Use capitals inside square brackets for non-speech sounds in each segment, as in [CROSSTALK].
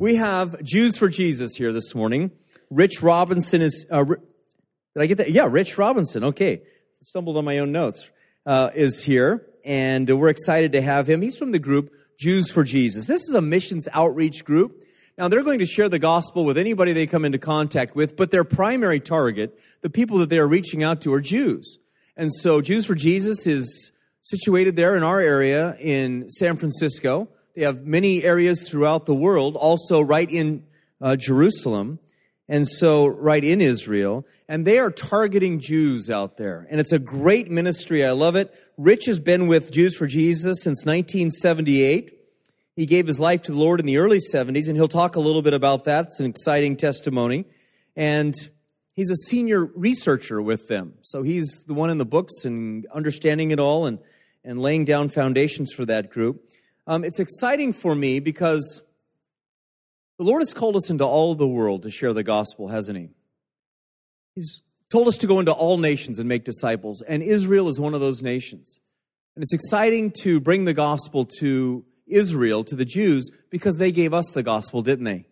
We have Jews for Jesus here this morning. Rich Robinson is. Uh, did I get that? Yeah, Rich Robinson. Okay, stumbled on my own notes. Uh, is here, and we're excited to have him. He's from the group Jews for Jesus. This is a missions outreach group. Now they're going to share the gospel with anybody they come into contact with, but their primary target, the people that they are reaching out to, are Jews. And so Jews for Jesus is situated there in our area in San Francisco. They have many areas throughout the world, also right in uh, Jerusalem, and so right in Israel. And they are targeting Jews out there. And it's a great ministry. I love it. Rich has been with Jews for Jesus since 1978. He gave his life to the Lord in the early 70s, and he'll talk a little bit about that. It's an exciting testimony. And he's a senior researcher with them. So he's the one in the books and understanding it all and, and laying down foundations for that group. Um, it's exciting for me because the Lord has called us into all the world to share the gospel, hasn't He? He's told us to go into all nations and make disciples, and Israel is one of those nations. And it's exciting to bring the gospel to Israel, to the Jews, because they gave us the gospel, didn't they?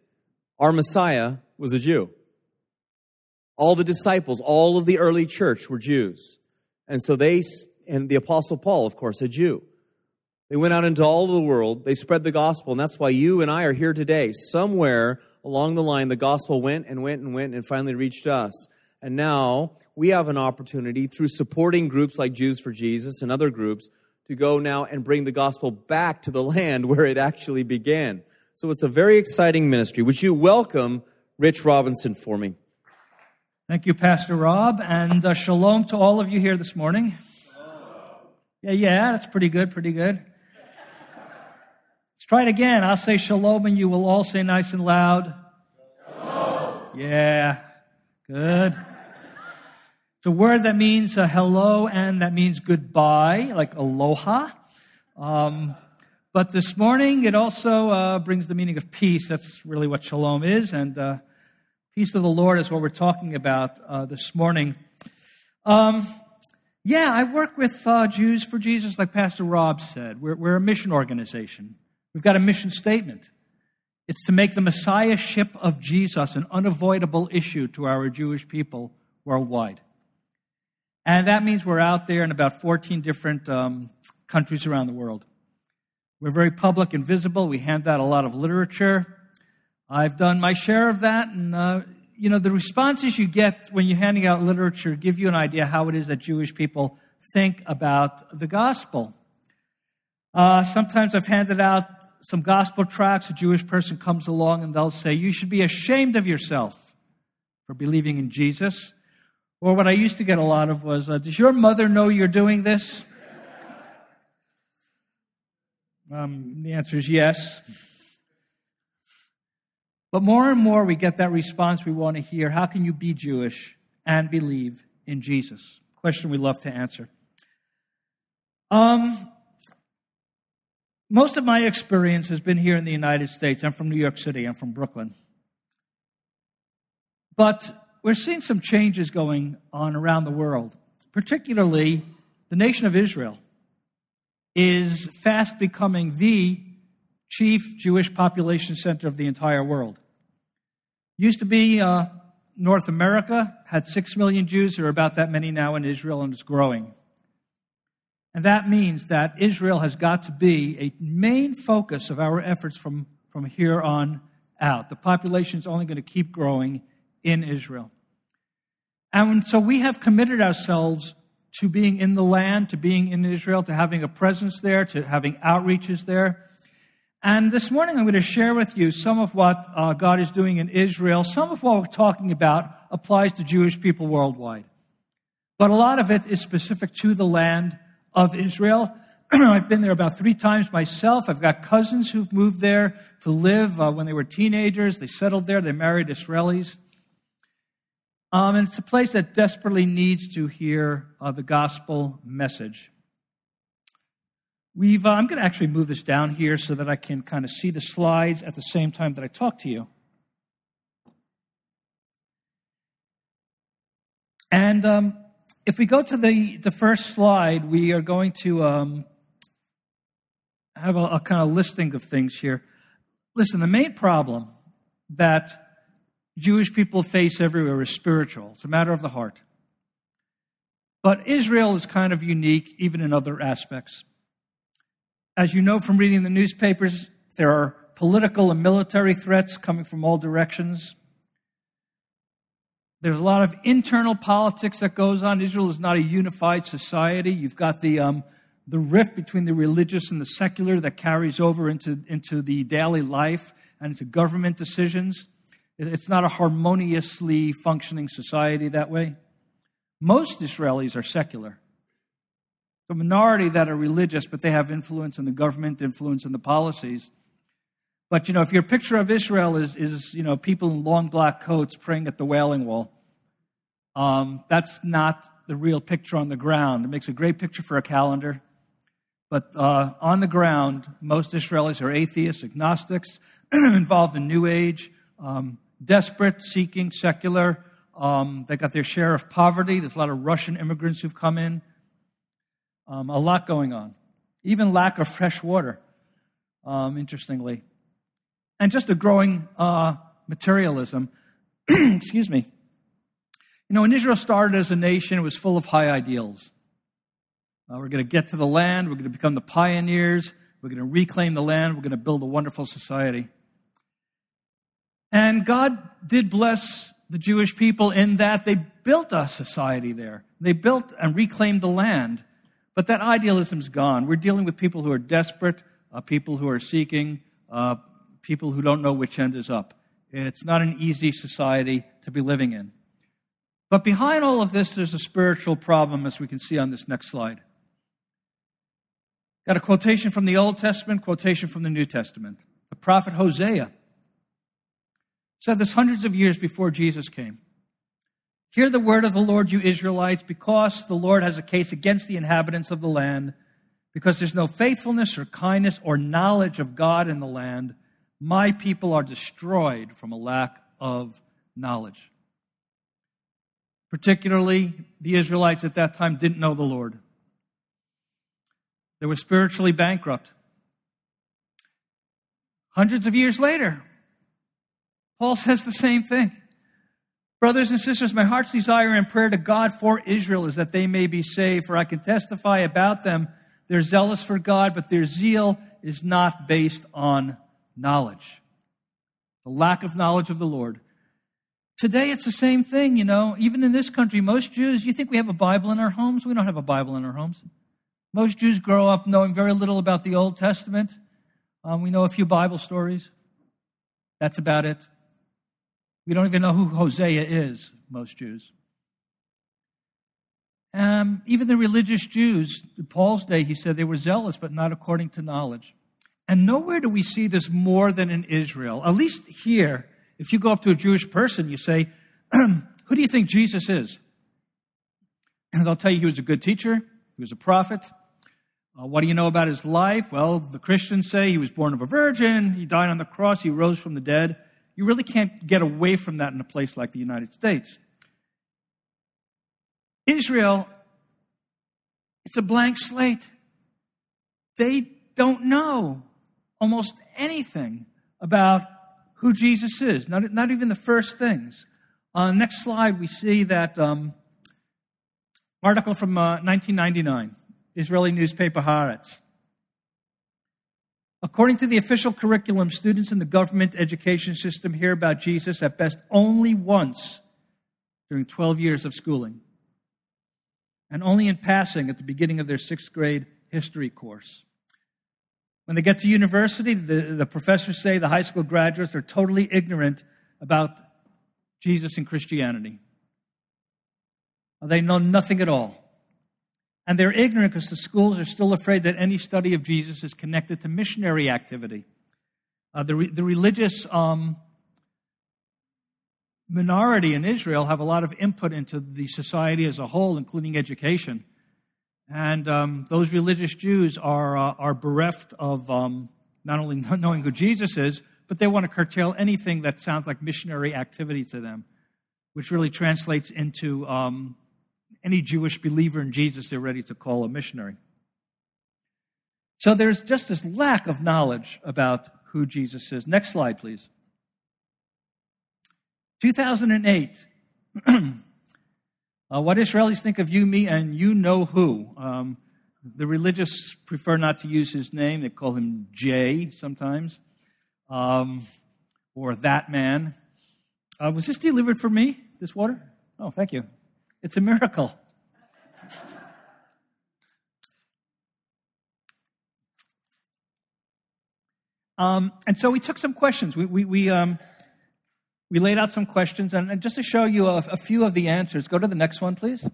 Our Messiah was a Jew. All the disciples, all of the early church were Jews. And so they, and the Apostle Paul, of course, a Jew. They went out into all the world. They spread the gospel. And that's why you and I are here today. Somewhere along the line, the gospel went and went and went and finally reached us. And now we have an opportunity through supporting groups like Jews for Jesus and other groups to go now and bring the gospel back to the [LAUGHS] land where it actually began. So it's a very exciting ministry. Would you welcome Rich Robinson for me? Thank you, Pastor Rob, and uh, shalom to all of you here this morning. Yeah, yeah, that's pretty good, pretty good. Try it again. I'll say shalom and you will all say nice and loud. Shalom. Yeah, good. It's a word that means uh, hello and that means goodbye, like aloha. Um, but this morning it also uh, brings the meaning of peace. That's really what shalom is. And uh, peace of the Lord is what we're talking about uh, this morning. Um, yeah, I work with uh, Jews for Jesus, like Pastor Rob said. We're, we're a mission organization. We've got a mission statement. It's to make the messiahship of Jesus an unavoidable issue to our Jewish people worldwide. And that means we're out there in about 14 different um, countries around the world. We're very public and visible. We hand out a lot of literature. I've done my share of that. And, uh, you know, the responses you get when you're handing out literature give you an idea how it is that Jewish people think about the gospel. Uh, sometimes I've handed out some gospel tracts, a Jewish person comes along and they'll say, You should be ashamed of yourself for believing in Jesus. Or what I used to get a lot of was, uh, Does your mother know you're doing this? Um, the answer is yes. But more and more we get that response we want to hear How can you be Jewish and believe in Jesus? Question we love to answer. Um, most of my experience has been here in the United States. I'm from New York City, I'm from Brooklyn. But we're seeing some changes going on around the world, particularly the nation of Israel is fast becoming the chief Jewish population center of the entire world. Used to be uh, North America, had six million Jews. There are about that many now in Israel, and it's growing. And that means that Israel has got to be a main focus of our efforts from, from here on out. The population is only going to keep growing in Israel. And so we have committed ourselves to being in the land, to being in Israel, to having a presence there, to having outreaches there. And this morning I'm going to share with you some of what uh, God is doing in Israel. Some of what we're talking about applies to Jewish people worldwide. But a lot of it is specific to the land of Israel. [CLEARS THROAT] I've been there about three times myself. I've got cousins who've moved there to live uh, when they were teenagers. They settled there, they married Israelis. Um, and it's a place that desperately needs to hear uh, the gospel message. We've, uh, I'm going to actually move this down here so that I can kind of see the slides at the same time that I talk to you. And um, if we go to the, the first slide, we are going to um, have a, a kind of listing of things here. Listen, the main problem that Jewish people face everywhere is spiritual. It's a matter of the heart. But Israel is kind of unique, even in other aspects. As you know from reading the newspapers, there are political and military threats coming from all directions. There's a lot of internal politics that goes on. Israel is not a unified society. You've got the, um, the rift between the religious and the secular that carries over into, into the daily life and into government decisions. It's not a harmoniously functioning society that way. Most Israelis are secular. The minority that are religious, but they have influence in the government, influence in the policies. But you know, if your picture of Israel is, is you know people in long black coats praying at the Wailing Wall, um, that's not the real picture on the ground. It makes a great picture for a calendar, but uh, on the ground, most Israelis are atheists, agnostics, [CLEARS THROAT] involved in New Age, um, desperate, seeking, secular. Um, they got their share of poverty. There's a lot of Russian immigrants who've come in. Um, a lot going on. Even lack of fresh water, um, interestingly and just a growing uh, materialism. [CLEARS THROAT] Excuse me. You know, when Israel started as a nation, it was full of high ideals. Uh, we're going to get to the land, we're going to become the pioneers, we're going to reclaim the land, we're going to build a wonderful society. And God did bless the Jewish people in that they built a society there. They built and reclaimed the land. But that idealism's gone. We're dealing with people who are desperate, uh, people who are seeking, uh, people who don't know which end is up. It's not an easy society to be living in. But behind all of this, there's a spiritual problem, as we can see on this next slide. Got a quotation from the Old Testament, quotation from the New Testament. The prophet Hosea said this hundreds of years before Jesus came. Hear the word of the Lord, you Israelites, because the Lord has a case against the inhabitants of the land, because there's no faithfulness or kindness or knowledge of God in the land. My people are destroyed from a lack of knowledge. Particularly, the Israelites at that time didn't know the Lord. They were spiritually bankrupt. Hundreds of years later, Paul says the same thing. Brothers and sisters, my heart's desire and prayer to God for Israel is that they may be saved, for I can testify about them. They're zealous for God, but their zeal is not based on knowledge, the lack of knowledge of the Lord. Today, it's the same thing, you know. Even in this country, most Jews, you think we have a Bible in our homes? We don't have a Bible in our homes. Most Jews grow up knowing very little about the Old Testament. Um, we know a few Bible stories. That's about it. We don't even know who Hosea is, most Jews. Um, even the religious Jews, in Paul's day, he said they were zealous, but not according to knowledge. And nowhere do we see this more than in Israel. At least here, if you go up to a Jewish person, you say, [CLEARS THROAT] Who do you think Jesus is? And they'll tell you he was a good teacher, he was a prophet. Uh, what do you know about his life? Well, the Christians say he was born of a virgin, he died on the cross, he rose from the dead. You really can't get away from that in a place like the United States. Israel, it's a blank slate. They don't know almost anything about who Jesus is, not, not even the first things. On the next slide, we see that um, article from uh, 1999, Israeli newspaper Haaretz. According to the official curriculum, students in the government education system hear about Jesus at best only once during 12 years of schooling, and only in passing at the beginning of their sixth grade history course. When they get to university, the, the professors say the high school graduates are totally ignorant about Jesus and Christianity. They know nothing at all. And they're ignorant because the schools are still afraid that any study of Jesus is connected to missionary activity. Uh, the, re- the religious um, minority in Israel have a lot of input into the society as a whole, including education. And um, those religious Jews are, uh, are bereft of um, not only [LAUGHS] knowing who Jesus is, but they want to curtail anything that sounds like missionary activity to them, which really translates into um, any Jewish believer in Jesus they're ready to call a missionary. So there's just this lack of knowledge about who Jesus is. Next slide, please. 2008. [CLEARS THROAT] uh, what Israelis think of you, me, and you know who. Um, the religious prefer not to use his name. They call him Jay sometimes, um, or that man. Uh, was this delivered for me, this water? Oh, thank you. It's a miracle. [LAUGHS] Um, and so we took some questions. We, we, we, um, we laid out some questions, and, and just to show you a, a, few of the answers, go to the next one, please.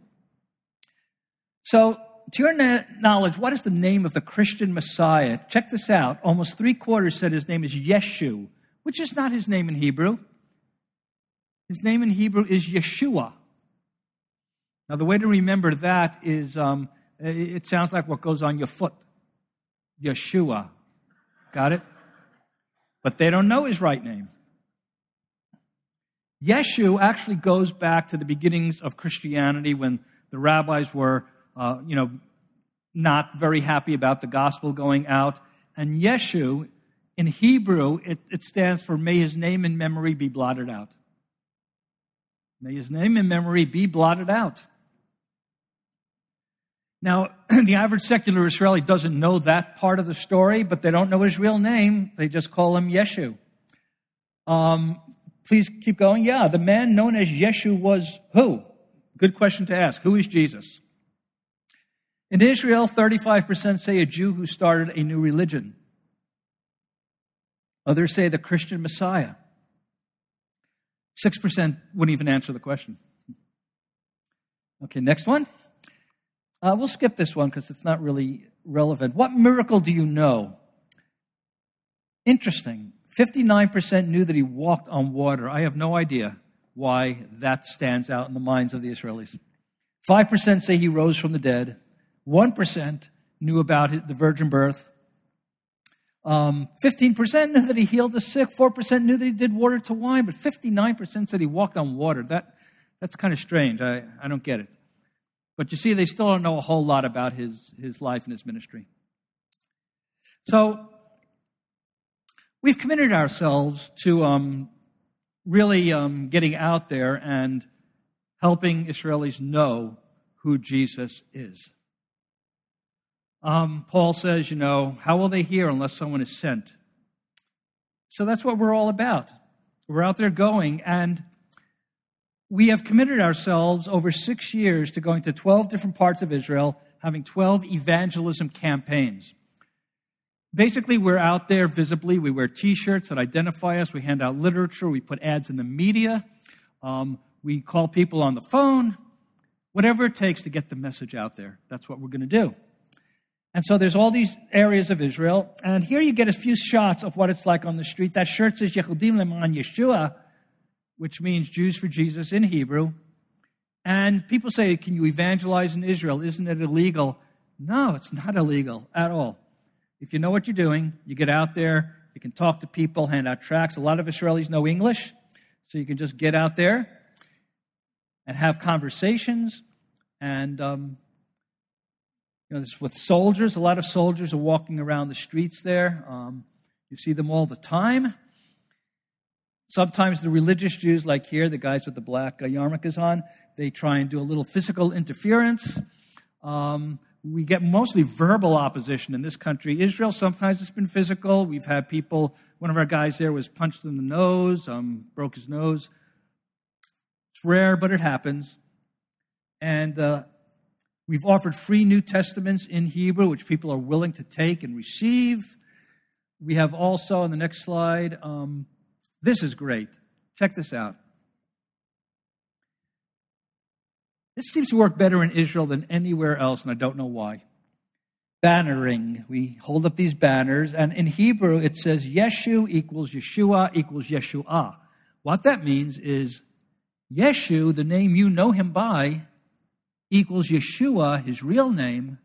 So, to your knowledge, what is the name of the Christian Messiah? Check this out. Almost three quarters said his name is Yeshu, which is not his name in Hebrew. His name in Hebrew is Yeshua. Now, the way to remember that is um, it sounds like what goes on your foot Yeshua. Got it? but they don't know his right name. Yeshu actually goes back to the beginnings of Christianity when the rabbis were, uh, you know, not very happy about the gospel going out. And Yeshu, in Hebrew, it, it stands for may his name and memory be blotted out. May his name and memory be blotted out. Now, [CLEARS THROAT] the average secular Israeli doesn't know that part of the story, but they don't know his real name. They just call him Yeshu. Um, please keep going. Yeah, the man known as Yeshu was who? Good question to ask. Who is Jesus? In Israel, 35% say a Jew who started a new religion. Others say the Christian Messiah. 6% wouldn't even answer the question. Okay, next one. Uh, we'll skip this one because it's not really relevant. What miracle do you know? Interesting. 59% knew that he walked on water. I have no idea why that stands out in the minds of the Israelis. 5% say he rose from the dead. 1% knew about the virgin birth. Um, 15% knew that he healed the sick. 4% knew that he did water to wine. But 59% said he walked on water. That, that's kind of strange. I, I don't get it. But you see, they still don't know a whole lot about his, his life and his ministry. So, we've committed ourselves to um, really um, getting out there and helping Israelis know who Jesus is. Um, Paul says, you know, how will they hear unless someone is sent? So that's what we're all about. We're out there going, and we have committed ourselves over six years to going to 12 different parts of Israel, having 12 evangelism campaigns. Basically, we're out there visibly. We wear t shirts that identify us. We hand out literature. We put ads in the media. Um, we call people on the phone. Whatever it takes to get the message out there. That's what we're going to do. And so there's all these areas of Israel. And here you get a few shots of what it's like on the street. That shirt says Yehudim Leman Yeshua which means Jews for Jesus in Hebrew. And people say, Can you evangelize in Israel? Isn't it illegal? No, it's not illegal at all. If you know what you're doing, you get out there, you can talk to people, hand out tracts. A lot of Israelis know English, so you can just get out there and have conversations. And, um, you know, this with soldiers. A lot of soldiers are walking around the streets there. Um, you see them all the time. Sometimes the religious Jews, like here, the guys with the black uh, yarmulkes on, they try and do a little physical interference. Um, we get mostly verbal opposition in this country. Israel, sometimes it's been physical. We've had people, one of our guys there was punched in the nose, um, broke his nose. It's rare, but it happens. And uh, we've offered free New Testaments in Hebrew, which people are willing to take and receive. We have also, on the next slide, um, this is great. Check this out. This seems to work better in Israel than anywhere else, and I don't know why. Bannering. We hold up these banners, and in Hebrew it says Yeshu equals Yeshua equals Yeshua. What that means is Yeshu, the name you know him by, equals Yeshua, his real name,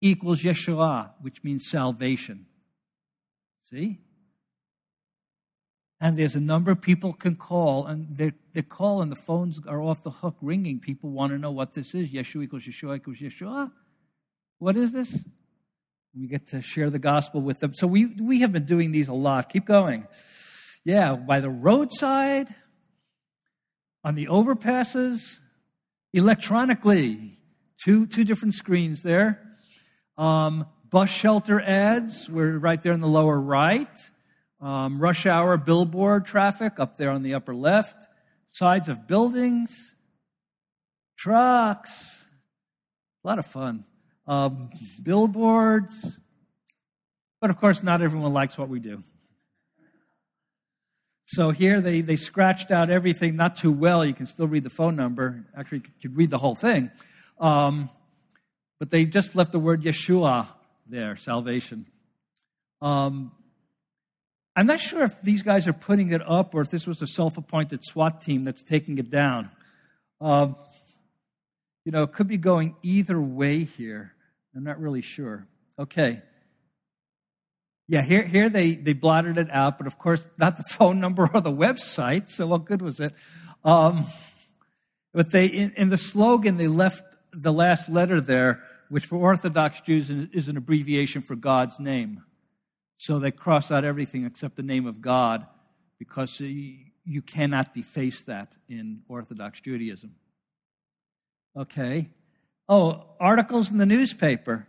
equals Yeshua, which means salvation. See? And there's a number of people can call, and they, they call, and the phones are off the hook ringing. People want to know what this is. Yeshua equals Yeshua equals Yeshua. What is this? We get to share the gospel with them. So we, we have been doing these a lot. Keep going. Yeah, by the roadside, on the overpasses, electronically. Two, two different screens there. Um, bus shelter ads we're right there in the lower right. Um, rush hour billboard traffic up there on the upper left. Sides of buildings. Trucks. A lot of fun. Um, billboards. But of course, not everyone likes what we do. So here they, they scratched out everything not too well. You can still read the phone number. Actually, you could read the whole thing. Um, but they just left the word Yeshua there, salvation. Um, I'm not sure if these guys are putting it up or if this was a self appointed SWAT team that's taking it down. Um, you know, it could be going either way here. I'm not really sure. Okay. Yeah, here, here they, they blotted it out, but of course, not the [LAUGHS] phone number or the website, so what good was it? Um, but they, in, in, the slogan, they left the last letter there, which for Orthodox Jews is an abbreviation for God's name. So they cross out everything except the name of God because you cannot deface that in Orthodox Judaism. Okay. Oh, articles in the newspaper.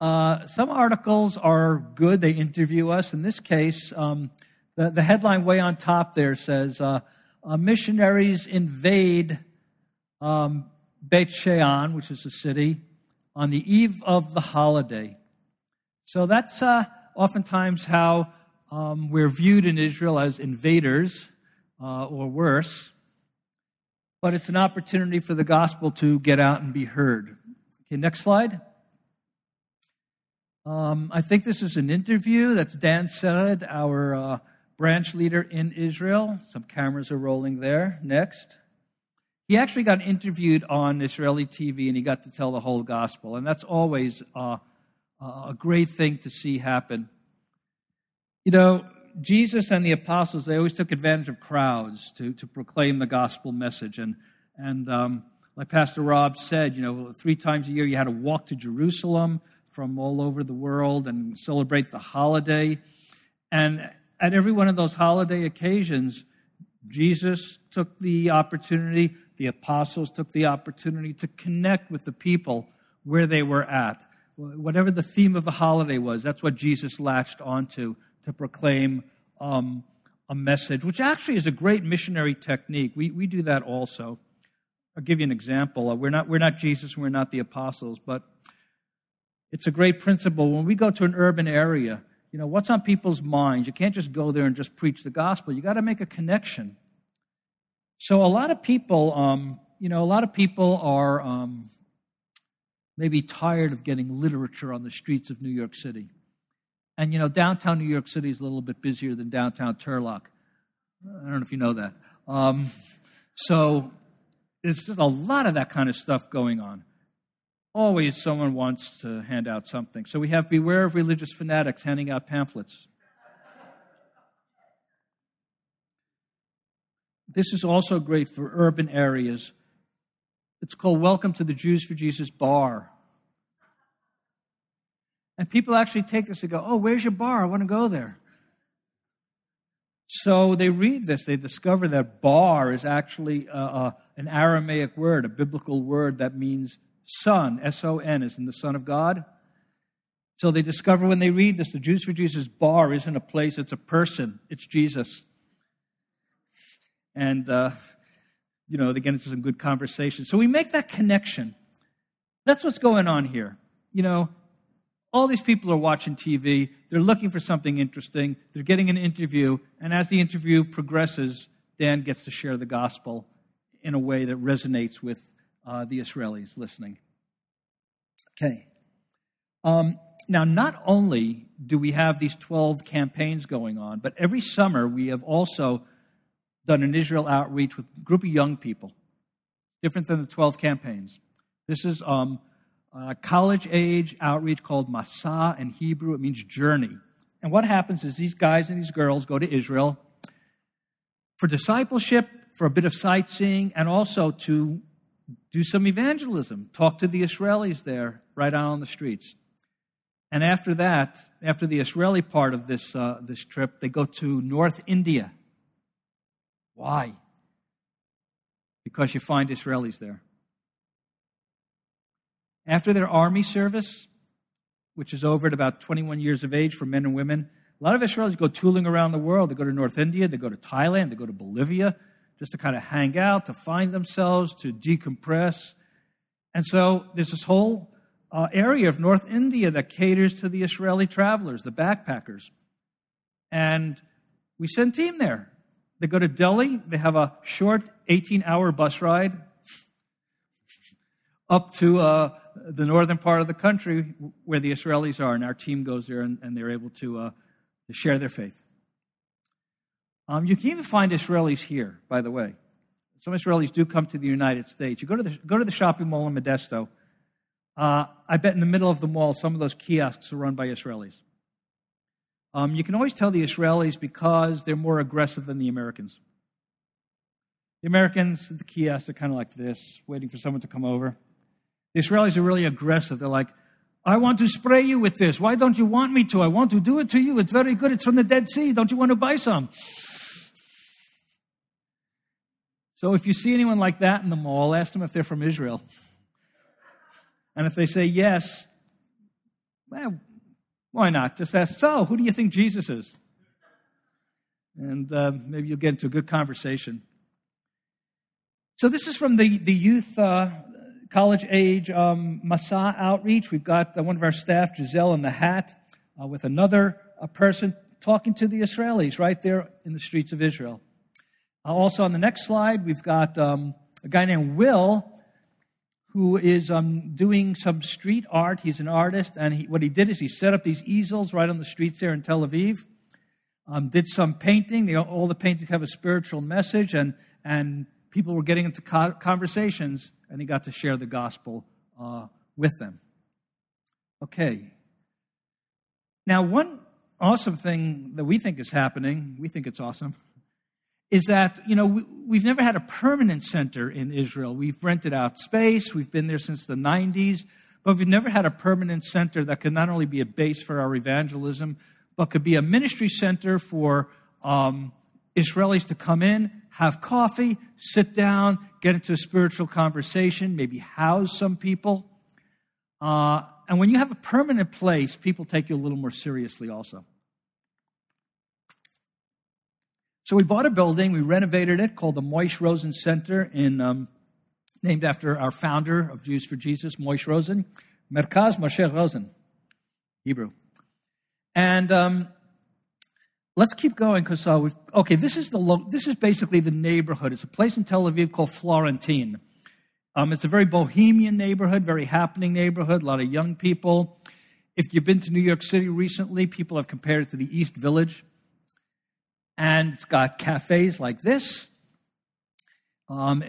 Uh, some articles are good. They interview us. In this case, um, the, the, headline way on top there says uh, uh, missionaries invade um, Beit Shean, which is a city, on the eve of the holiday. So that's uh, oftentimes how um, we're viewed in Israel as invaders uh, or worse. But it's an opportunity for the gospel to get out and be heard. Okay, next slide. Um, I think this is an interview. That's Dan Sered, our uh, branch leader in Israel. Some cameras are rolling there. Next. He actually got interviewed on Israeli TV and he got to tell the whole gospel. And that's always uh, a great thing to see happen. You know, Jesus and the apostles, they always took advantage of crowds to, to proclaim the gospel message. And, and um, like Pastor Rob said, you know, three times a year you had to walk to Jerusalem from all over the world and celebrate the holiday. And at every one of those holiday occasions, Jesus took the opportunity, the apostles took the opportunity to connect with the people where they were at. Whatever the theme of the holiday was, that's what Jesus latched onto to proclaim um, a message, which actually is a great missionary technique. We, we do that also. I'll give you an example. We're not, we're not Jesus, we're not the apostles, but it's a great principle. When we go to an urban area, you know, what's on people's minds? You can't just go there and just preach the gospel. You got to make a connection. So a lot of people, um, you know, a lot of people are um, maybe tired of getting literature on the streets of New York City. And, you know, downtown New York City is a little bit busier than downtown Turlock. I don't know if you know that. Um, so there's just a lot of that kind of stuff going on always someone wants to hand out something. So we have Beware of Religious Fanatics handing out pamphlets. This is also great for urban areas. It's called Welcome to the Jews for Jesus Bar. And people actually take this and go, Oh, where's your bar? I want to go there. So they read this, they discover that bar is actually uh, uh, an Aramaic word, a biblical word that means Son, S O N, is in the Son of God. So they discover when they read this, the Jews for Jesus bar isn't a place, it's a person, it's Jesus. And, uh, you know, they get into some good conversation. So we make that connection. That's what's going on here. You know, all these people are watching TV, they're looking for something interesting, they're getting an interview, and as the interview progresses, Dan gets to share the gospel in a way that resonates with uh, the Israelis listening. Okay. Um, now, not only do we have these 12 campaigns going on, but every summer we have also done an Israel outreach with a group of young people, different than the 12 campaigns. This is um, college age outreach called Masa in Hebrew. It means journey. And what happens is these guys and these girls go to Israel for discipleship, for a bit of sightseeing, and also to do some evangelism, talk to the Israelis there right out on the streets. And after that, after the Israeli part of this, uh, this trip, they go to North India. Why? because you find Israelis there. After their army service, which is over at about 21 years of age for men and women, a lot of Israelis go tooling around the world. They go to North India, they go to Thailand, they go to Bolivia, just to kind of hang out, to find themselves, to decompress. And so there's this whole uh, area of North India that caters to the Israeli travelers, the backpackers. And we send team there. They go to Delhi, they have a short 18 hour bus ride up to uh, the northern part of the country where the Israelis are, and our team goes there and, and they're able to, uh, to share their faith. Um, you can even find Israelis here, by the way. Some Israelis do come to the United States. You go to the, go to the shopping mall in Modesto. Uh, I bet in the middle of the mall, some of those kiosks are run by Israelis. Um, you can always tell the Israelis because they're more aggressive than the Americans. The Americans, the kiosks are kind of like this, waiting for someone to come over. The Israelis are really aggressive. They're like, I want to spray you with this. Why don't you want me to? I want to do it to you. It's very good. It's from the Dead Sea. Don't you want to buy some? So if you see anyone like that in the mall, ask them if they're from Israel. And if they say yes, well, why not? Just ask, so who do you think Jesus is? And uh, maybe you'll get into a good conversation. So this is from the, the youth uh, college age um, Masa outreach. We've got uh, one of our staff, Giselle, in the hat uh, with another uh, person talking to the Israelis right there in the streets of Israel. Uh, also, on the next slide, we've got um, a guy named Will who is um, doing some street art. He's an artist, and he, what he did is he set up these easels right on the streets there in Tel Aviv. Um, did some painting. All the paintings have a spiritual message, and and people were getting into conversations, and he got to share the gospel uh, with them. Okay. Now, one awesome thing that we think is happening, we think it's awesome, is that, you know, we, have never had a permanent center in Israel. We've rented out space, we've been there since the 90s, but we've never had a permanent center that could not only be a base for our evangelism, but could be a ministry center for um, Israelis to come in, have coffee, sit down, get into a spiritual conversation, maybe house some people. Uh, and when you have a permanent place, people take you a little more seriously also. So we bought a building, we renovated it called the Moishe Rosen Center, in, um, named after our founder of Jews for Jesus, Moishe Rosen, Merkaz Moshe Rosen, Hebrew. And um, let's keep going because uh, okay. This is the lo- this is basically the neighborhood. It's a place in Tel Aviv called Florentine. Um, it's a very bohemian neighborhood, very happening neighborhood. A lot of young people. If you've been to New York City recently, people have compared it to the East Village and it's got cafes like this. Um,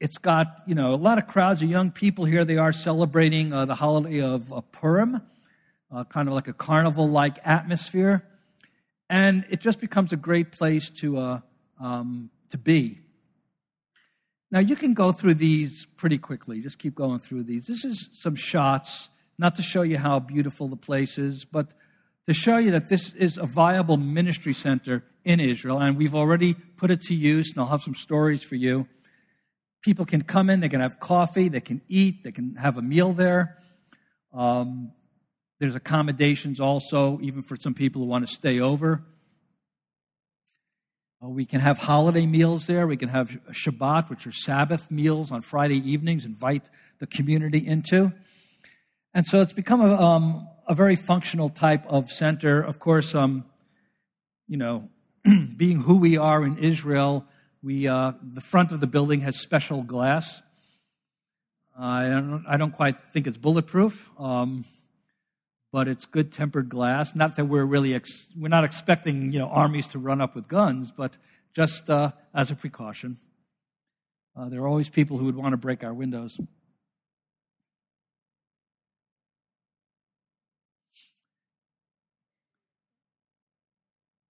it's got you know a lot of crowds of young people here. They are celebrating uh, the holiday of uh, Purim, uh, kind of like a carnival-like atmosphere, and it just becomes a great place to uh, um, to be. Now you can go through these pretty quickly. Just keep going through these. This is some shots, not to show you how beautiful the place is, but to show you that this is a viable ministry center in Israel, and we've already put it to use, and I'll have some stories for you. People can come in, they can have coffee, they can eat, they can have a meal there. Um, there's accommodations also, even for some people who want to stay over. Uh, we can have holiday meals there. We can have Shabbat, which are Sabbath meals on Friday evenings, invite the community into. And so it's become a, um, a very functional type of center. Of course, um, you know, [CLEARS THROAT] being who we are in Israel, we, uh, the front of the building has special glass. Uh, I, don't, I don't quite think it's bulletproof, um, but it's good tempered glass. Not that we're really ex- we're not expecting you know armies to run up with guns, but just uh, as a precaution. Uh, there are always people who would want to break our windows.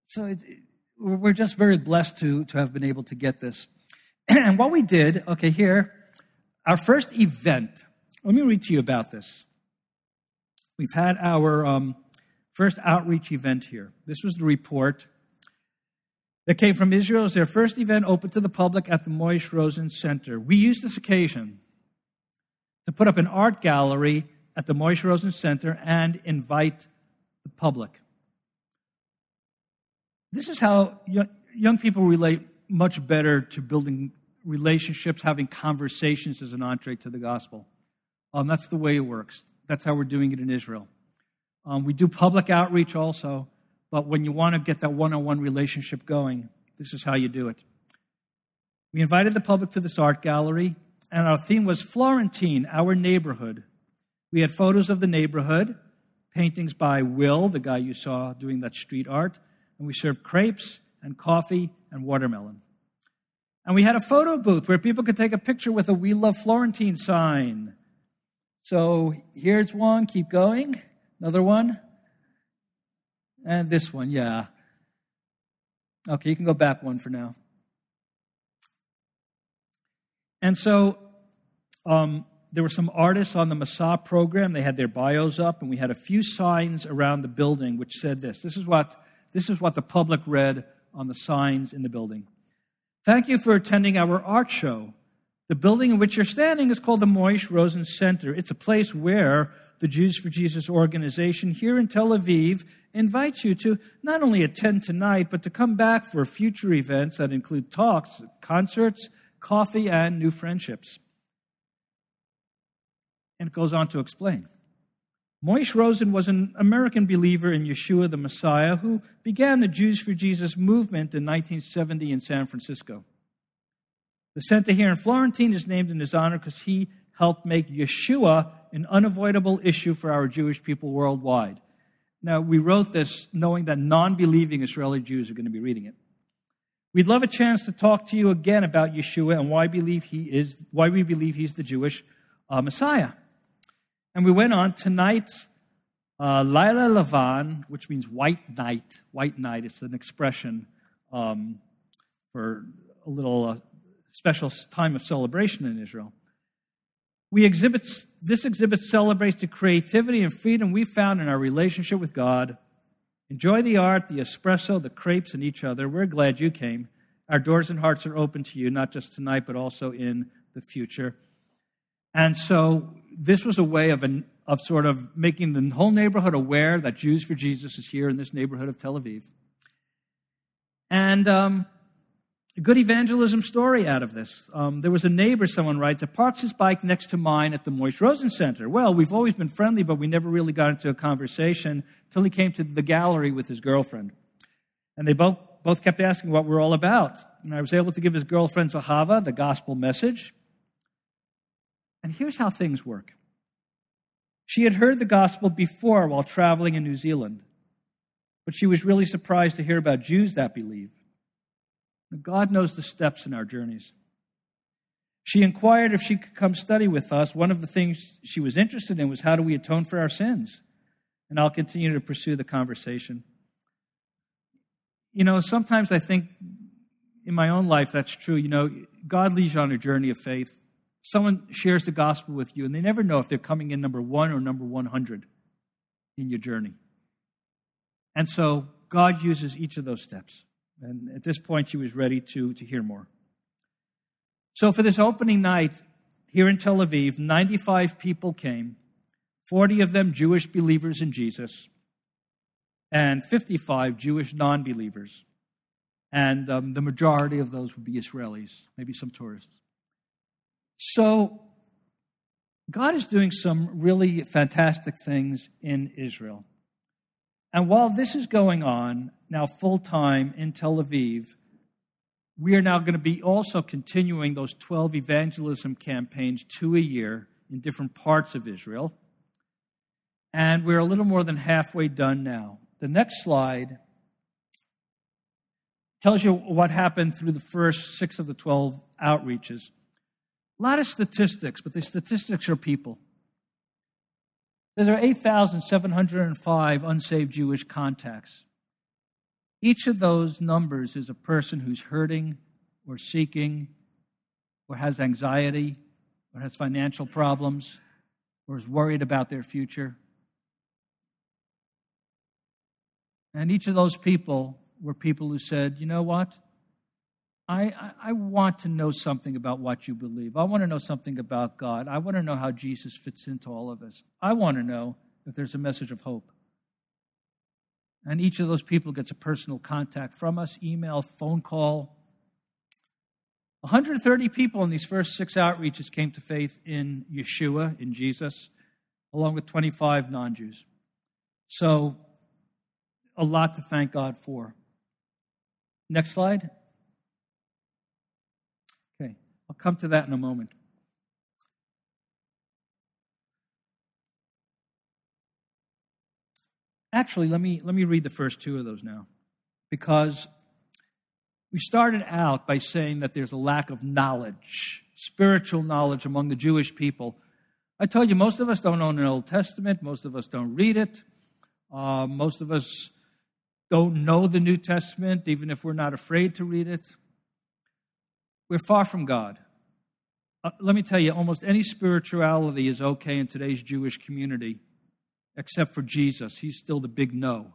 So it, we're just very blessed to, to have been able to get this. [CLEARS THROAT] And what we did, okay, here, our first event, let me read to you about this. We've had our um, first outreach event here. This was the report. that came from Israel as their first event open to the public at the Moishe Rosen Center. We used this occasion to put up an art gallery at the Moishe Rosen Center and invite the public. This is how young people relate much better to building relationships, having conversations as an entree to the gospel. Um, that's the way it works. That's how we're doing it in Israel. Um, we do public outreach also, but when you want to get that one on one relationship going, this is how you do it. We invited the public to this art gallery, and our theme was Florentine, our neighborhood. We had photos of the neighborhood, paintings by Will, the guy you saw doing that street art, and we served crepes and coffee and watermelon. And we had a photo booth where people could take a picture with a We Love Florentine sign. So here's one, keep going. Another one. And this one, yeah. Okay, you can go back one for now. And so um, there were some artists on the Masa program. They had their bios up, and we had a few signs around the building which said this. This is what, this is what the public read on the signs in the building. Thank you for attending our art show. The building in which you're standing is called the Moishe Rosen Center. It's a place where the Jews for Jesus organization here in Tel Aviv invites you to not only attend tonight, but to come back for future events that include talks, concerts, coffee, and new friendships. And it goes on to explain. Moishe Rosen was an American believer in Yeshua the Messiah who began the Jews for Jesus movement in 1970 in San Francisco. The center here in Florentine is named in his honor because he helped make Yeshua an unavoidable issue for our Jewish people worldwide. Now, we wrote this knowing that non believing Israeli Jews are going to be reading it. We'd love a chance to talk to you again about Yeshua and why, we believe he is, why we believe he's the Jewish uh, Messiah. And we went on tonight's uh, Laila Lavan, which means white night. White night, it's an expression um, for a little uh, special time of celebration in Israel. We exhibit, this exhibit celebrates the creativity and freedom we found in our relationship with God. Enjoy the art, the espresso, the crepes, and each other. We're glad you came. Our doors and hearts are open to you, not just tonight, but also in the future. And so this was a way of, an, of sort of making the whole neighborhood aware that Jews for Jesus is here in this neighborhood of Tel Aviv. And um, a good evangelism story out of this. Um, there was a neighbor, someone writes, that parks his bike next to mine at the Moishe Rosen Center. Well, we've always been friendly, but we never really got into a conversation until he came to the gallery with his girlfriend. And they both, both kept asking what we're all about. And I was able to give his girlfriend Zahava the gospel message. And here's how things work. She had heard the gospel before while traveling in New Zealand, but she was really surprised to hear about Jews that believe. God knows the steps in our journeys. She inquired if she could come study with us. One of the things she was interested in was how do we atone for our sins? And I'll continue to pursue the conversation. You know, sometimes I think in my own life that's true. You know, God leads you on a journey of faith. Someone shares the gospel with you, and they never know if they're coming in number one or number 100 in your journey. And so God uses each of those steps. And at this point, she was ready to, to hear more. So for this opening night here in Tel Aviv, 95 people came, 40 of them Jewish believers in Jesus, and 55 Jewish non believers. And um, the majority of those would be Israelis, maybe some tourists. So, God is doing some really fantastic things in Israel. And while this is going on now full time in Tel Aviv, we are now going to be also continuing those 12 evangelism campaigns, two a year in different parts of Israel. And we're a little more than halfway done now. The next slide tells you what happened through the first six of the 12 outreaches. A lot of statistics, but the statistics are people. There are 8,705 unsaved Jewish contacts. Each of those numbers is a person who's hurting or seeking or has anxiety or has financial problems or is worried about their future. And each of those people were people who said, you know what? I, I, I, want to know something about what you believe. I want to know something about God. I want to know how Jesus fits into all of this. I want to know if there's a message of hope. And each of those people gets a personal contact from us email, phone call. 130 people in these first six outreaches came to faith in Yeshua, in Jesus, along with 25 non Jews. So, a lot to thank God for. Next slide. Okay, I'll come to that in a moment. Actually, let me, let me read the first two of those now. Because we started out by saying that there's a lack of knowledge, spiritual knowledge among the Jewish people. I told you, most of us don't own an Old Testament, most of us don't read it, uh, most of us don't know the New Testament, even if we're not afraid to read it. We're far from God. Uh, let me tell you, almost any spirituality is okay in today's Jewish community except for Jesus. He's still the big no.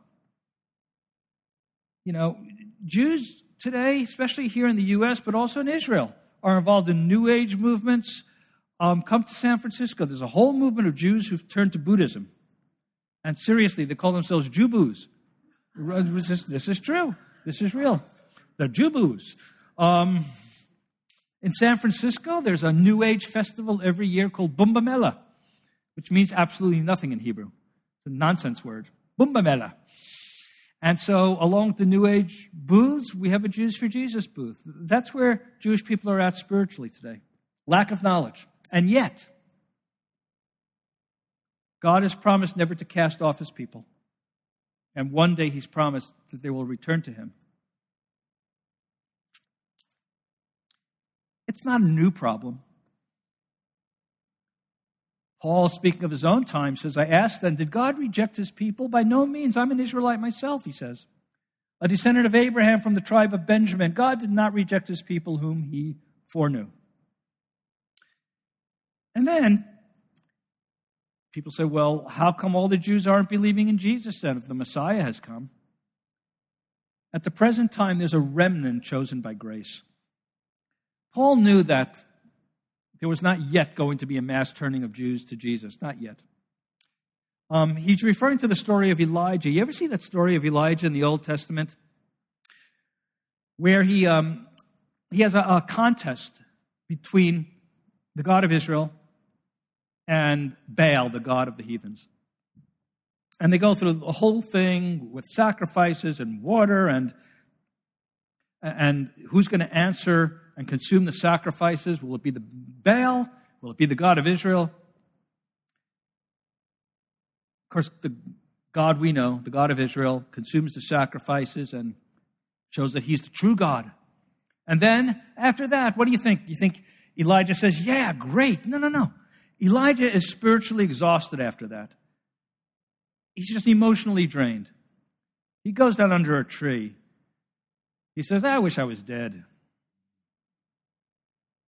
You know, Jews today, especially here in the U.S., but also in Israel, are involved in New Age movements. Um, come to San Francisco. There's a whole movement of Jews who've turned to Buddhism. And seriously, they call themselves Jubus. This is, this is true. This is real. They're Jubus. Um, in San Francisco, there's a New Age festival every year called Bumba Mela, which means absolutely nothing in Hebrew nonsense word. Bumbamela. And so, along with the New Age booths, we have a Jews for Jesus booth. That's where Jewish people are at spiritually today. Lack of knowledge. And yet, God has promised never to cast off his people. And one day he's promised that they will return to him. It's not a new problem. Paul, speaking of his own time, says, I asked then, did God reject his people? By no means. I'm an Israelite myself, he says. A descendant of Abraham from the tribe of Benjamin. God did not reject his people whom he foreknew. And then people say, well, how come all the Jews aren't believing in Jesus then if the Messiah has come? At the present time, there's a remnant chosen by grace. Paul knew that there was not yet going to be a mass turning of Jews to Jesus, not yet. Um, he's referring to the story of Elijah. You ever see that story of Elijah in the Old Testament? Where he, um, he has a, a contest between the God of Israel and Baal, the God of the heathens. And they go through the whole thing with sacrifices and water and, and who's going to answer and consume the sacrifices? Will it be the Baal? Will it be the God of Israel? Of course, the God we know, the God of Israel, consumes the sacrifices and shows that he's the true God. And then, after that, what do you think? You think Elijah says, Yeah, great. No, no, no. Elijah is spiritually exhausted after that. He's just emotionally drained. He goes down under a tree. He says, I wish I was dead.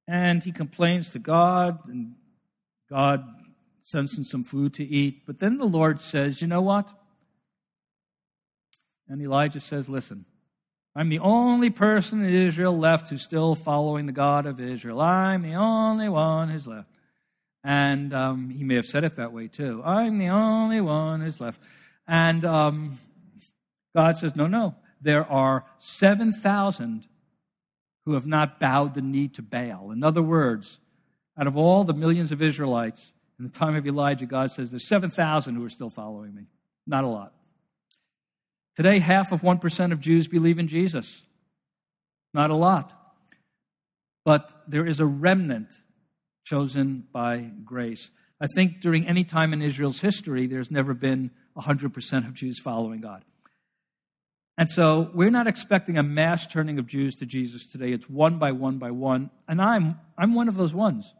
And he complains to God, and God sends him some food to eat. But then the Lord says, You know what? And Elijah says, Listen, I'm the only person in Israel left who's still following the God of Israel. I'm the only one who's left. And um, he may have said it that way too. I'm the only one who's left. And um, God says, No, no. There are 7,000 who have not bowed the knee to Baal. In other words, out of all the millions of Israelites in the time of Elijah, God says there's 7,000 who are still following me. Not a lot. Today, half of 1% of Jews believe in Jesus. Not a lot. But there is a remnant chosen by grace. I think during any time in Israel's history, there's never been 100% of Jews following God. And so we're not expecting a mass turning of Jews to Jesus today. It's one by one by one. And I'm, I'm one of those ones.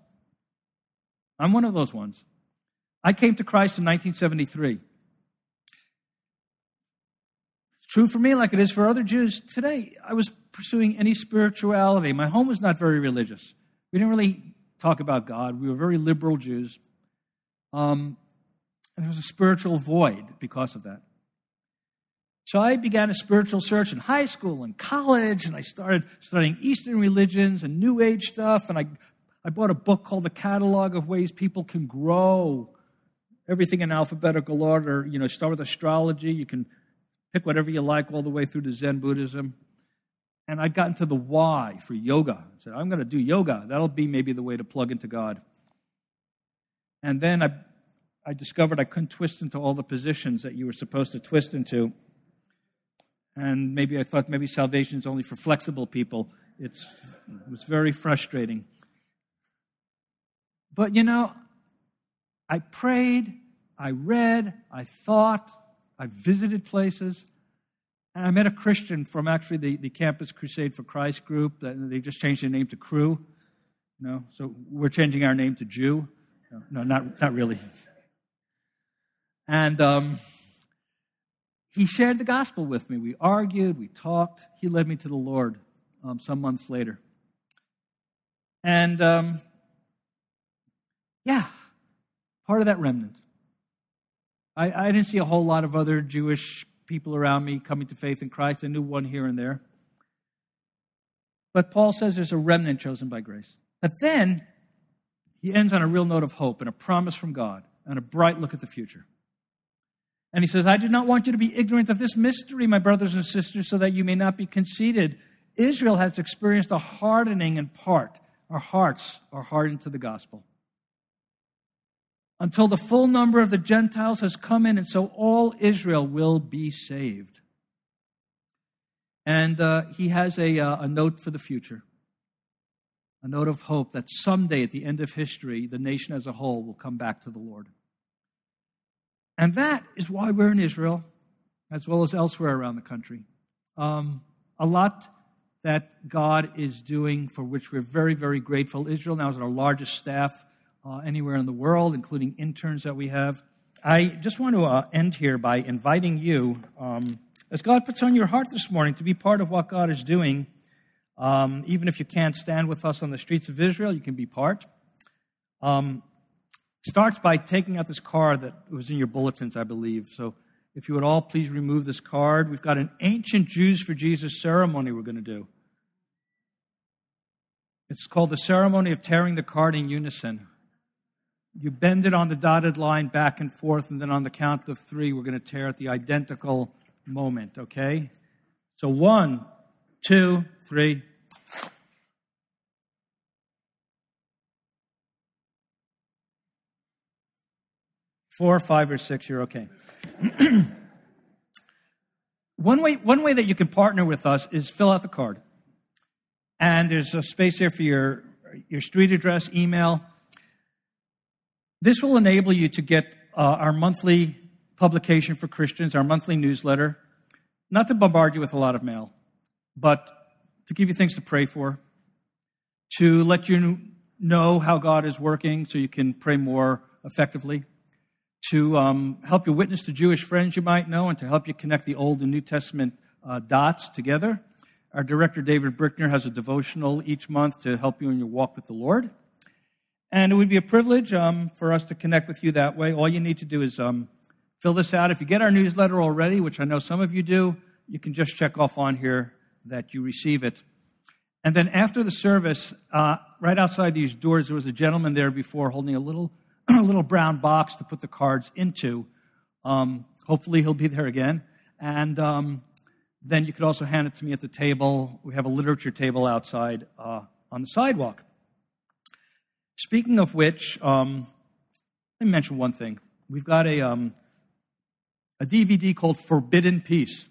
I'm one of those ones. I came to Christ in 1973. It's true for me like it is for other Jews today. I was pursuing any spirituality. My home was not very religious. We didn't really talk about God. We were very liberal Jews. Um, and there was a spiritual void because of that. So I began a spiritual search in high school and college, and I started studying Eastern religions and New Age stuff. And I, I bought a book called The Catalog of Ways People Can Grow. Everything in alphabetical order. You know, start with astrology. You can pick whatever you like all the way through to Zen Buddhism. And I got into the why for yoga. I said, I'm going to do yoga. That'll be maybe the way to plug into God. And then I, I discovered I couldn't twist into all the positions that you were supposed to twist into. And maybe I thought maybe salvation is only for flexible people. It's, it was very frustrating. But you know, I prayed, I read, I thought, I visited places. And I met a Christian from actually the, the Campus Crusade for Christ group. They just changed their name to Cru. You know, so we're changing our name to Jew. No, no not, not really. And um, he shared the gospel with me. We argued, we talked. He led me to the Lord um, some months later. And um, yeah, part of that remnant. I, I didn't see a whole lot of other Jewish people around me coming to faith in Christ. I knew one here and there. But Paul says there's a remnant chosen by grace. But then he ends on a real note of hope and a promise from God and a bright look at the future. And he says, I do not want you to be ignorant of this mystery, my brothers and sisters, so that you may not be conceited. Israel has experienced a hardening in part. Our hearts are hardened to the gospel. Until the full number of the Gentiles has come in, and so all Israel will be saved. And uh, he has a, uh, a note for the future a note of hope that someday at the end of history, the nation as a whole will come back to the Lord. And that is why we're in Israel, as well as elsewhere around the country. Um, a lot that God is doing for which we're very, very grateful. Israel now is our largest staff uh, anywhere in the world, including interns that we have. I just want to uh, end here by inviting you, um, as God puts on your heart this morning, to be part of what God is doing. Um, even if you can't stand with us on the streets of Israel, you can be part. Um, starts by taking out this card that was in your bulletins, I believe. So if you would all please remove this card. We've got an ancient Jews for Jesus ceremony we're going to do. It's called the ceremony of tearing the card in unison. You bend it on the dotted line back and forth, and then on the count of three, we're going to tear at the identical moment, okay? So one, two, three. Four, five, or six, you're okay. [CLEARS THROAT] one, way, one way that you can partner with us is fill out the card. And there's a space there for your, your street address, email. This will enable you to get uh, our monthly publication for Christians, our monthly newsletter. Not to bombard you with a lot of mail, but to give you things to pray for, to let you know how God is working so you can pray more effectively to um, help you witness to Jewish friends you might know and to help you connect the Old and New Testament uh, dots together. Our director, David Brickner, has a devotional each month to help you in your walk with the Lord. And it would be a privilege um, for us to connect with you that way. All you need to do is um, fill this out. If you get our newsletter already, which I know some of you do, you can just check off on here that you receive it. And then after the service, uh, right outside these doors, there was a gentleman there before holding a little a [CLEARS THROAT] little brown box to put the cards into. Um, hopefully, he'll be there again. And um, then you could also hand it to me at the table. We have a literature table outside uh, on the sidewalk. Speaking of which, um, let me mention one thing. We've got a, um, a DVD called Forbidden Peace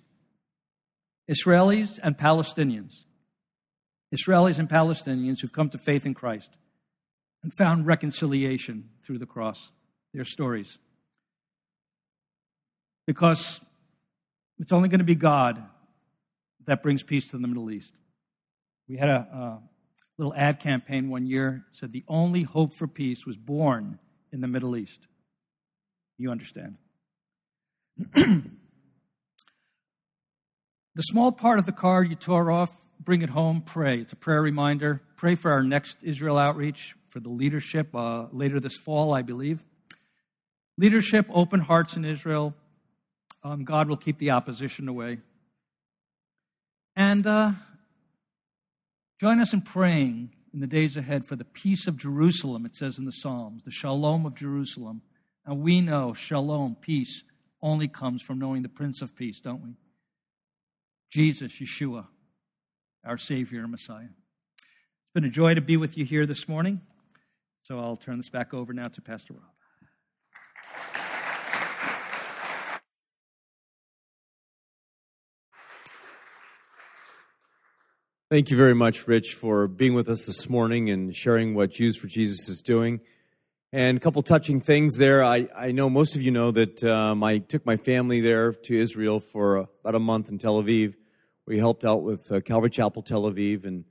Israelis and Palestinians. Israelis and Palestinians who've come to faith in Christ and found reconciliation through the cross, their stories. Because it's only going to be God that brings peace to the Middle East. We had a, a little ad campaign one year said the only hope for peace was born in the Middle East. You understand. [CLEARS THROAT] the small part of the card you tore off, bring it home, pray. It's a prayer reminder. Pray for our next Israel outreach for the leadership uh, later this fall, I believe. Leadership, open hearts in Israel. um, God will keep the opposition away. And uh, join us in praying in the days ahead for the peace of Jerusalem, it says in the Psalms, the shalom of Jerusalem. And we know shalom, peace, only comes from knowing the Prince of Peace, don't we? Jesus, Yeshua, our Savior and Messiah. It's been a joy to be with you here this morning. So I'll turn this back over now to Pastor Rob. Thank you very much, Rich, for being with us this morning and sharing what Jews for Jesus is doing. And a couple touching things there. I, I know most of you know that um, I took my family there to Israel for about a month in Tel Aviv. We helped out with uh, Calvary Chapel Tel Aviv and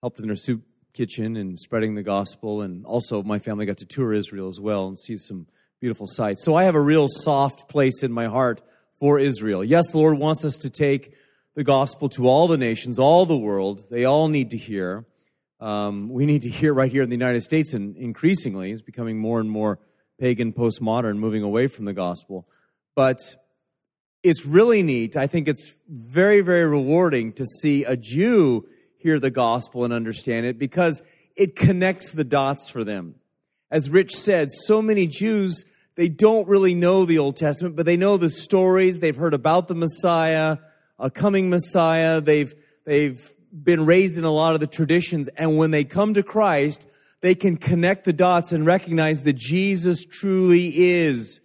helped in their soup kitchen and spreading the gospel. And also, my family got to tour Israel as well and see some beautiful sights. So I have a real soft place in my heart for Israel. Yes, the Lord wants us to take the gospel to all the nations, all the world. They all need to hear. Um, we need to hear right here in the United States, and increasingly, it's becoming more and more pagan, postmodern, moving away from the gospel. But it's really neat. I think it's very, very rewarding to see a Jew hear the gospel and understand it because it connects the dots for them. As Rich said, so many Jews, they don't really know the Old Testament, but they know the stories. They've heard about the Messiah a coming Messiah. They've, they've been raised in a lot of the traditions. And when they come to Christ, they can connect the dots and recognize that Jesus truly is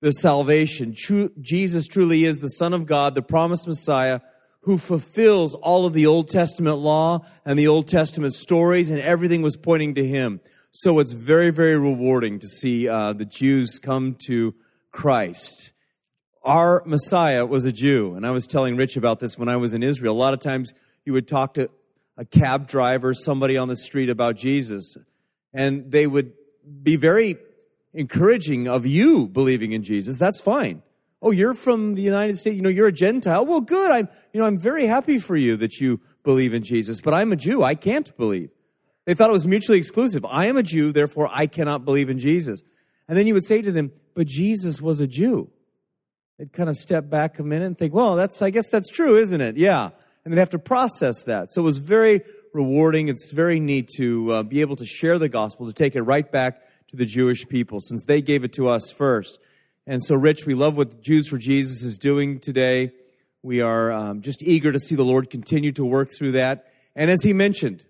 the salvation. True, Jesus truly is the Son of God, the promised Messiah, who fulfills all of the Old Testament law and the Old Testament stories, and everything was pointing to him. So it's very, very rewarding to see uh, the Jews come to Christ our Messiah was a Jew. And I was telling Rich about this when I was in Israel. A lot of times you would talk to a cab driver, somebody on the street about Jesus, and they would be very encouraging of you believing in Jesus. That's fine. Oh, you're from the United States. You know, you're a Gentile. Well, good. I'm, you know, I'm very happy for you that you believe in Jesus, but I'm a Jew. I can't believe. They thought it was mutually exclusive. I am a Jew, therefore I cannot believe in Jesus. And then you would say to them, but Jesus was a Jew they'd kind of step back a minute and think, well, that's, I guess that's true, isn't it? Yeah. And they'd have to process that. So it was very rewarding. It's very neat to uh, be able to share the gospel, to take it right back to the Jewish people, since they gave it to us first. And so, Rich, we love what Jews for Jesus is doing today. We are um, just eager to see the Lord continue to work through that. And as he mentioned,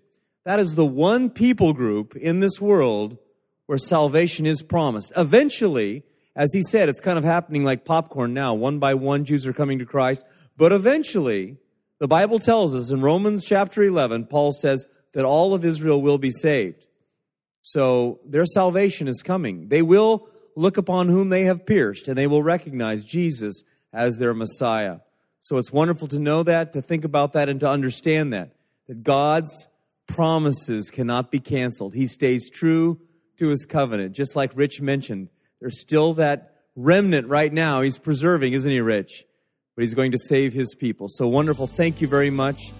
that is the one people group in this world where salvation is promised. Eventually, as he said, it's kind of happening like popcorn now. One by one, Jews are coming to Christ. But eventually, the Bible tells us in Romans chapter 11, Paul says that all of Israel will be saved. So their salvation is coming. They will look upon whom they have pierced, and they will recognize Jesus as their Messiah. So it's wonderful to know that, to think about that, and to understand that. That God's promises cannot be canceled. He stays true to his covenant. Just like Rich mentioned, there's still that remnant right now he's preserving, isn't he, Rich? But he's going to save his people. So wonderful. Thank you very much.